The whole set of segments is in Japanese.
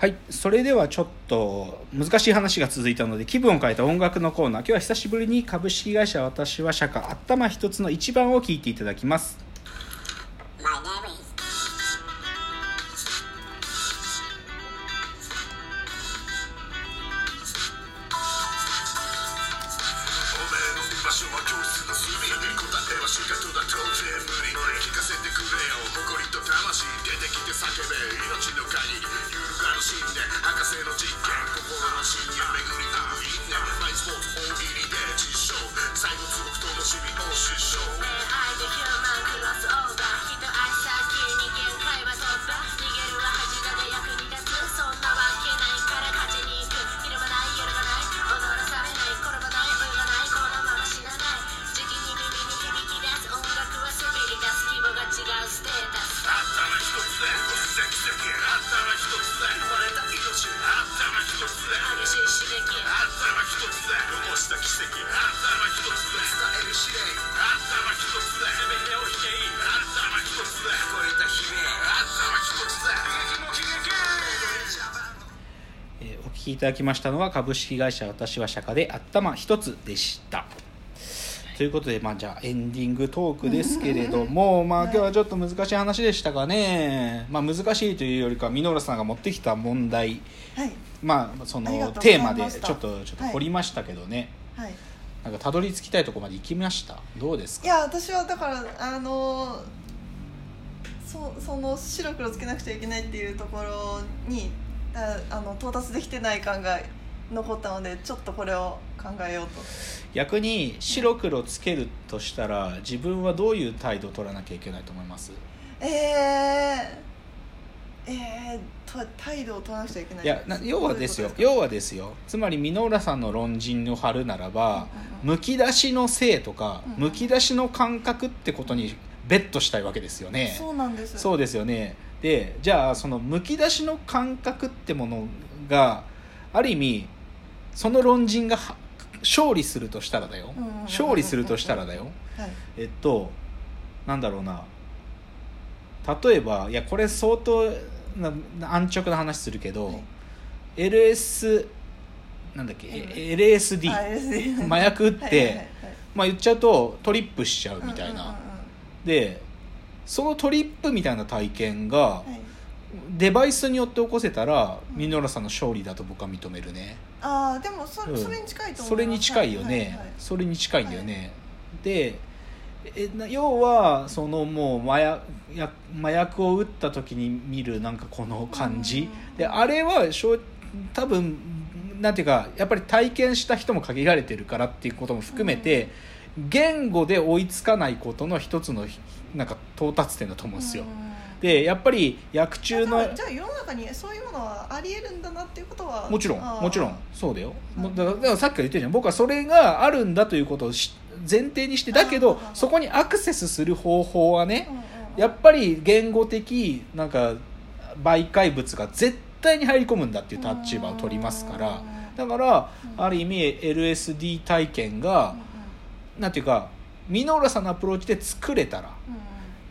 はいそれではちょっと難しい話が続いたので気分を変えた音楽のコーナー。今日は久しぶりに株式会社私は社歌頭一つの一番を聞いていただきます。魂出てきて叫べ。命の限り揺るがぬ信念博士の実験。心の深夜巡り聞きいただきましたのは株式会社私は社歌で頭一つでした。ということで、まあ、じゃあエンディングトークですけれども、まあ、今日はちょっと難しい話でしたかね、まあ、難しいというよりか箕浦さんが持ってきた問題、はい。まあ、そのテーマでちょっとちょっと掘りましたけどね、はい。なんかたどり着きたいところまで行きました。どうですか？いや私はだからあのそその白黒つけなくちゃいけないっていうところにああの到達できてない感が残ったのでちょっとこれを考えようと。逆に白黒つけるとしたら自分はどういう態度を取らなきゃいけないと思います？えー、えー、と態度を取らなくちゃいけない。いやな要はですよ。要はですよ。つまり箕浦さんの論陣を張るならば、むき出しの性とか、むき出しの感覚ってことにベットしたいわけですよね。そうなんです。そうですよねでじゃあそのむき出しの感覚ってものがある意味その論陣がは勝利するとしたらだよ。勝利するとしたらだよ。はい。えっとなんだろうな。例えばいやこれ相当な安直な話するけど、はい。LS なんだっけ、うん LSD 麻薬打ってはいはいはいはい。まあ言っちゃうとトリップしちゃうみたいな、でそのトリップみたいな体験がデバイスによって起こせたら箕浦さんの勝利だと僕は認めるね。ああでもそ,、うん。それに近いと思います。それに近いよね、はいそれに近いんだよね、でえな要はそのもう麻薬や麻薬を打った時に見るなんかこの感じ、うん。であれはしょう多分なんていうかやっぱり体験した人も限られてるからっていうことも含めて、言語で追いつかないことの一つのなんか到達点だと思うんですよ、うん。でやっぱり薬中のじゃあ世の中にそういうものはありえるんだなっていうことはもちろんもちろんそうだよ。うんもうだからさっきから言ってるじゃん。僕はそれがあるんだということをし前提にしてだけどうんそこにアクセスする方法はねやっぱり言語的なんか媒介物が絶対に入り込むんだっていう立場を取りますから。だからうんある意味 LSD 体験がなんていうか箕浦さんのアプローチで作れたら。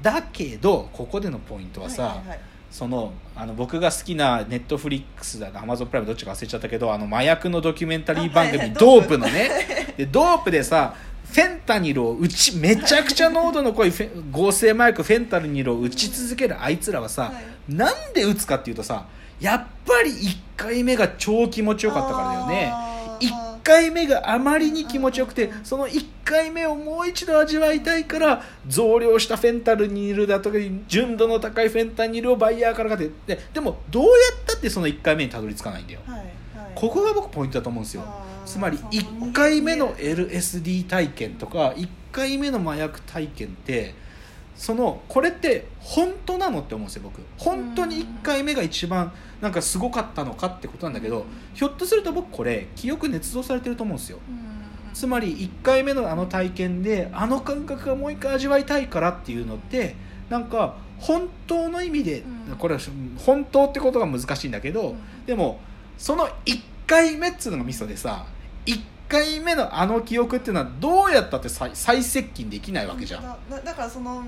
だけどここでのポイントはさ、はいはいはい。そのあの僕が好きなネットフリックスだかアマゾンプライムどっちか忘れちゃったけどあの麻薬のドキュメンタリー番組「あはいはい。ドープ」のね。でドープでさフェンタニルを打ちめちゃくちゃ濃度の濃いフェ合成麻薬フェンタニルを打ち続けるあいつらはさ、はい。なんで打つかっていうとさやっぱり1回目が超気持ちよかったからだよね。あー。1回目があまりに気持ちよくてその1回目をもう一度味わいたいから増量したフェンタニルだとか純度の高いフェンタニルをバイヤーから買ってででもどうやったってその1回目にたどり着かないんだよ。はいはい。ここが僕ポイントだと思うんですよ。つまりその1回目の LSD 体験とか1回目の麻薬体験ってそのこれって本当なのって思うんですよ僕。本当に1回目が一番なんかすごかったのかってことなんだけどひょっとすると僕これ記憶捏造されてると思うんですよ。うん。つまり1回目のあの体験であの感覚がもう一回味わいたいからっていうのってなんか本当の意味でうん。これは本当ってことが難しいんだけど、うん。でもその1回目っつうのがミソでさ1回目のあの記憶っていうのはどうやったって再再接近できないわけじゃん、だからその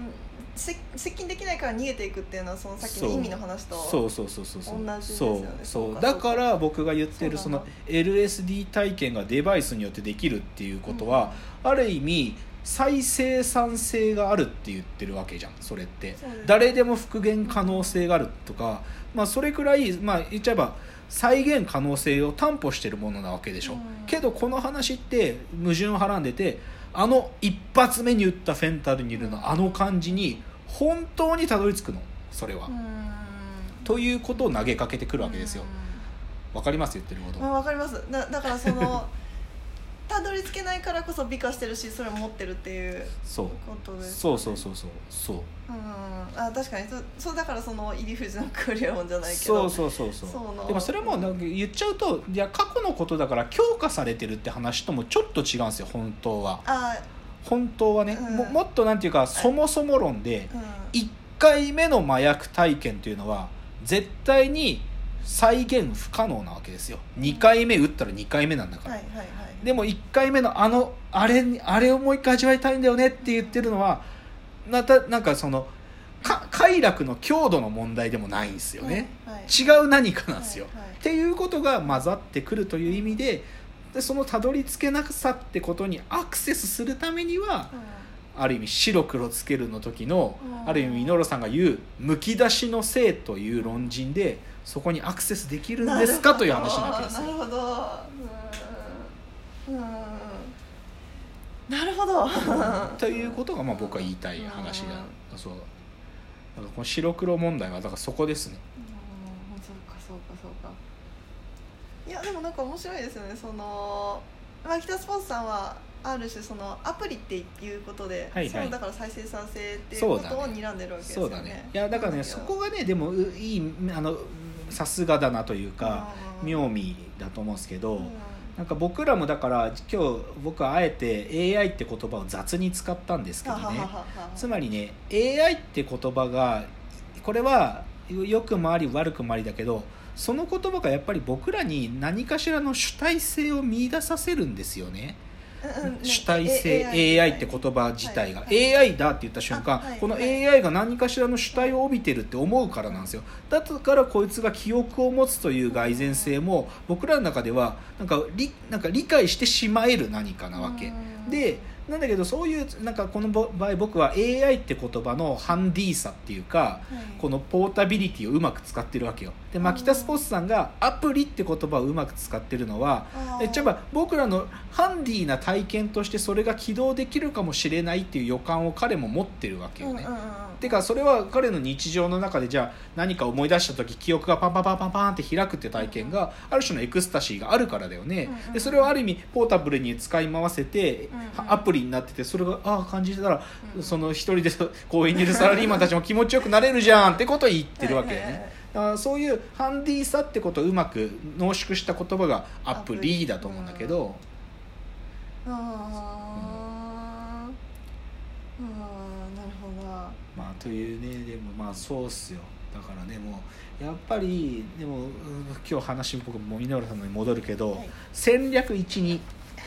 せ接近できないから逃げていくっていうのはそのさっきの意味の話とそうそうそうそうそうそう。そそう。だから僕が言ってるそうの LSD 体験がデバイスによってできるっていうことは、ある意味再生産性があるって言ってるわけじゃんそれって。誰でも復元可能性があるとか、まあ、それくらい、まあ、言っちゃえば再現可能性を担保してるものなわけでしょ、うん。けどこの話って矛盾をはらんでてあの一発目に打ったフェンタルニルのあの感じに本当にたどり着くのそれは、うん。ということを投げかけてくるわけですよ。わかります？言ってること、まあ、わかります。だだからその たどり着けないからこそ美化してるしそれを持ってるっていうそう。ことですそうそうそうそう。そう。うん。あ確かに。そそうだからその入り口のクレヨンじゃないけど。そうそうそうそう。そうなでもそれもなんか言っちゃうといや過去のことだから強化されてるって話ともちょっと違うんですよ本当は。あ本当はね、うん。ももっとなんていうかそもそも論でうん。1回目の麻薬体験というのは絶対に再現不可能なわけですよ。2回目打ったら2回目なんだから、はいはいはい。でも1回目のあのあれにあれをもう一回味わいたいんだよねって言ってるのはまたなんかそのか快楽の強度の問題でもないんですよね、はいはい。違う何かなんですよ、はいはい。っていうことが混ざってくるという意味ででそのたどり着けなさってことにアクセスするためにはある意味白黒つけるの時のうん。ある意味ミノルさんが言うむき出しの性という論陣でそこにアクセスできるんですかという話なわけですよ。なるほど。うん。うん。なるほど。ということがまあ僕は言いたい話だそう。だからこの白黒問題はだからそこですね。うん。そうかそうかそうか。いやでもなんか面白いですよね。そのまあ北スポーツさんはある種そのアプリっていうことで、はいはい。そのだから再生産性っていうことを睨んでるわけですよね。そうだね。いやだからねそこがねでもういいあのさすがだなというかうん。妙味だと思うんですけど、うん。なんか僕らもだから今日僕はあえて AI って言葉を雑に使ったんですけどね。つまりね AI って言葉がこれは良くもあり悪くもありだけどその言葉がやっぱり僕らに何かしらの主体性を見出させるんですよね。主体性 AI, って言葉自体が、AI だって言った瞬間、このはい。AI が何かしらの主体を帯びてるって思うからなんですよ。だからこいつが記憶を持つという蓋然性も僕らの中ではなんか理なんか理解してしまえる何かなわけ。うん。でなんだけどそういうなんかこの場合僕は AI って言葉のハンディーさっていうかはい。このポータビリティをうまく使ってるわけよ。でマキタスポーツさんがアプリって言葉をうまく使ってるのはあー。言っちゃえば僕らのハンディーな体験としてそれが起動できるかもしれないっていう予感を彼も持ってるわけよね。うんうんうんてかそれは彼の日常の中でじゃあ何か思い出した時記憶がパンパンパンパンパンって開くって体験がある種のエクスタシーがあるからだよね。うんうん。でそれをある意味ポータブルに使い回せてうんうん。アプリになっててそれがああ感じてたらうん。その一人で公園にいるサラリーマンたちも気持ちよくなれるじゃんってことを言ってるわけよはいはいはいねそういうハンディーさってことをうまく濃縮した言葉がアプリだと思うんだけど。あーうんなるほど。なまあというねでもまあそうっすよ。だからねもうやっぱりでもうん今日話僕も井上さんのに戻るけど、はい。戦略12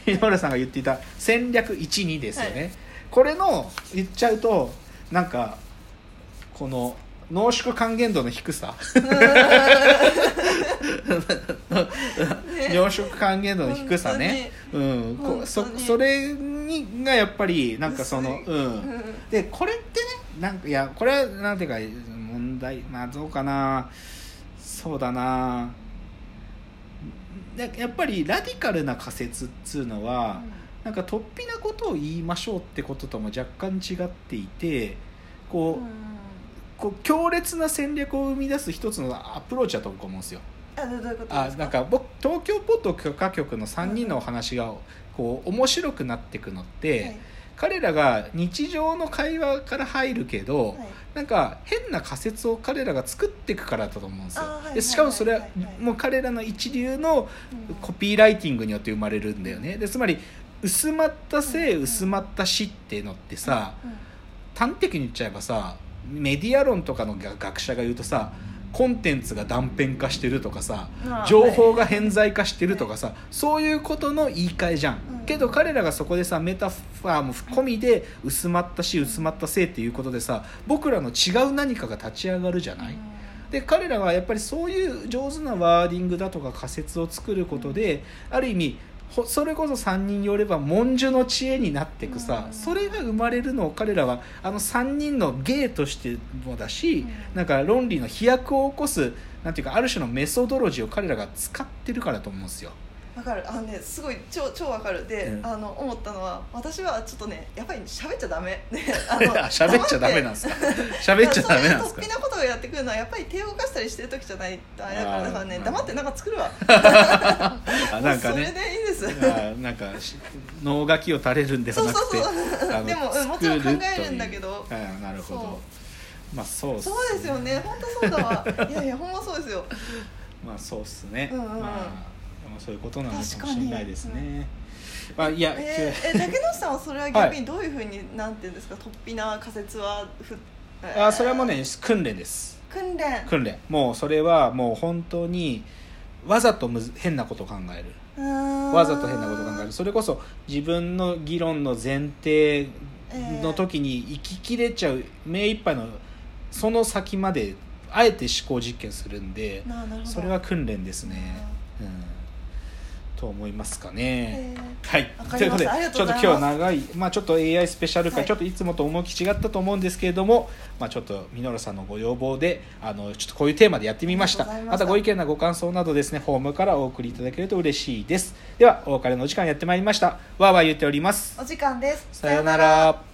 井上さんが言っていた戦略12ですよね、はい。これの言っちゃうとなんかこの濃縮還元度の低さ。濃縮還元度の低さね、うん、こそそれにがやっぱりなんかそのうん。でこれってねなんかいやこれはなんていうか問題まあどうかな。そうだなでやっぱりラディカルな仮説っつうのは、なんか突飛なことを言いましょうってこととも若干違っていてこう,、こう強烈な戦略を生み出す一つのアプローチだと思うんですよ。あどういうことあなんか僕東京ポッド許可局の3人のお話がこう面白くなっていくのって、はい彼らが日常の会話から入るけど、はい。なんか変な仮説を彼らが作っていくからだと思うんですよ。でしかもそれははいはいもう彼らの一流のうん。コピーライティングによって生まれるんだよね。でつまり薄まった性薄まった死っていうのってさうん端的に言っちゃえばさメディア論とかの学学者が言うとさコンテンツが断片化してるとかさ情報が偏在化してるとかさそういうことの言い換えじゃん、うんけど彼らがそこでさメタファーも込みで薄まったし薄まったせいっていうことでさ僕らの違う何かが立ち上がるじゃない、で彼らはやっぱりそういう上手なワーディングだとか仮説を作ることである意味ほそれこそ3人によれば文殊の知恵になっていくさ、うん。それが生まれるのを彼らはあの3人の芸としてもだし、うん。なんか論理の飛躍を起こすなんていうかある種のメソドロジーを彼らが使ってるからと思うんですよ。わかる。あのねすごい超超わかる。で、うん。あの思ったのは私はちょっとねやっぱり喋っちゃダメ。で あ喋っちゃダメなんですか？喋っちゃダメなんですか？そういう突飛なことをやってくるのはやっぱり手を動かしたりしてる時じゃないとあれだからあー。だからねうん黙ってなんか作るわ。あなんかそれねでいいです。あなんかし脳書きを垂れるんではなくてそうそうそう。でもうんもちろん考えるんだけど。というあなるほど。そまあそうっすそうですよね。本当そうだわ。いやいやほんまそうですよ。まあそうっすね、うんうんうん。まあでもそういうことなのかもしれないですね、まあいや、えー、え竹野内さんはそれは逆にどういうふうに、なんていうんですか突飛な仮説はふ、えーあそれはもうね訓練です。訓練。訓練。もうそれはもう本当にわざとむず変なことを考える。わわざと変なことを考える。それこそ自分の議論の前提の時に生ききれちゃう目いっぱいのその先まであえて思考実験するんでそれは訓練ですね、うん、と思いますかね。えー。はい。ということでちょっと今日長い、まあ、ちょっと AI スペシャル回、はいちょっといつもと思いき違ったと思うんですけれども、まあ、ちょっとミノルさんのご要望であのちょっとこういうテーマでやってみました。ましたご意見やご感想などですねフォームからお送りいただけると嬉しいです。ではお別れのお時間やってまいりました。わーわー言っております。お時間です。さようなら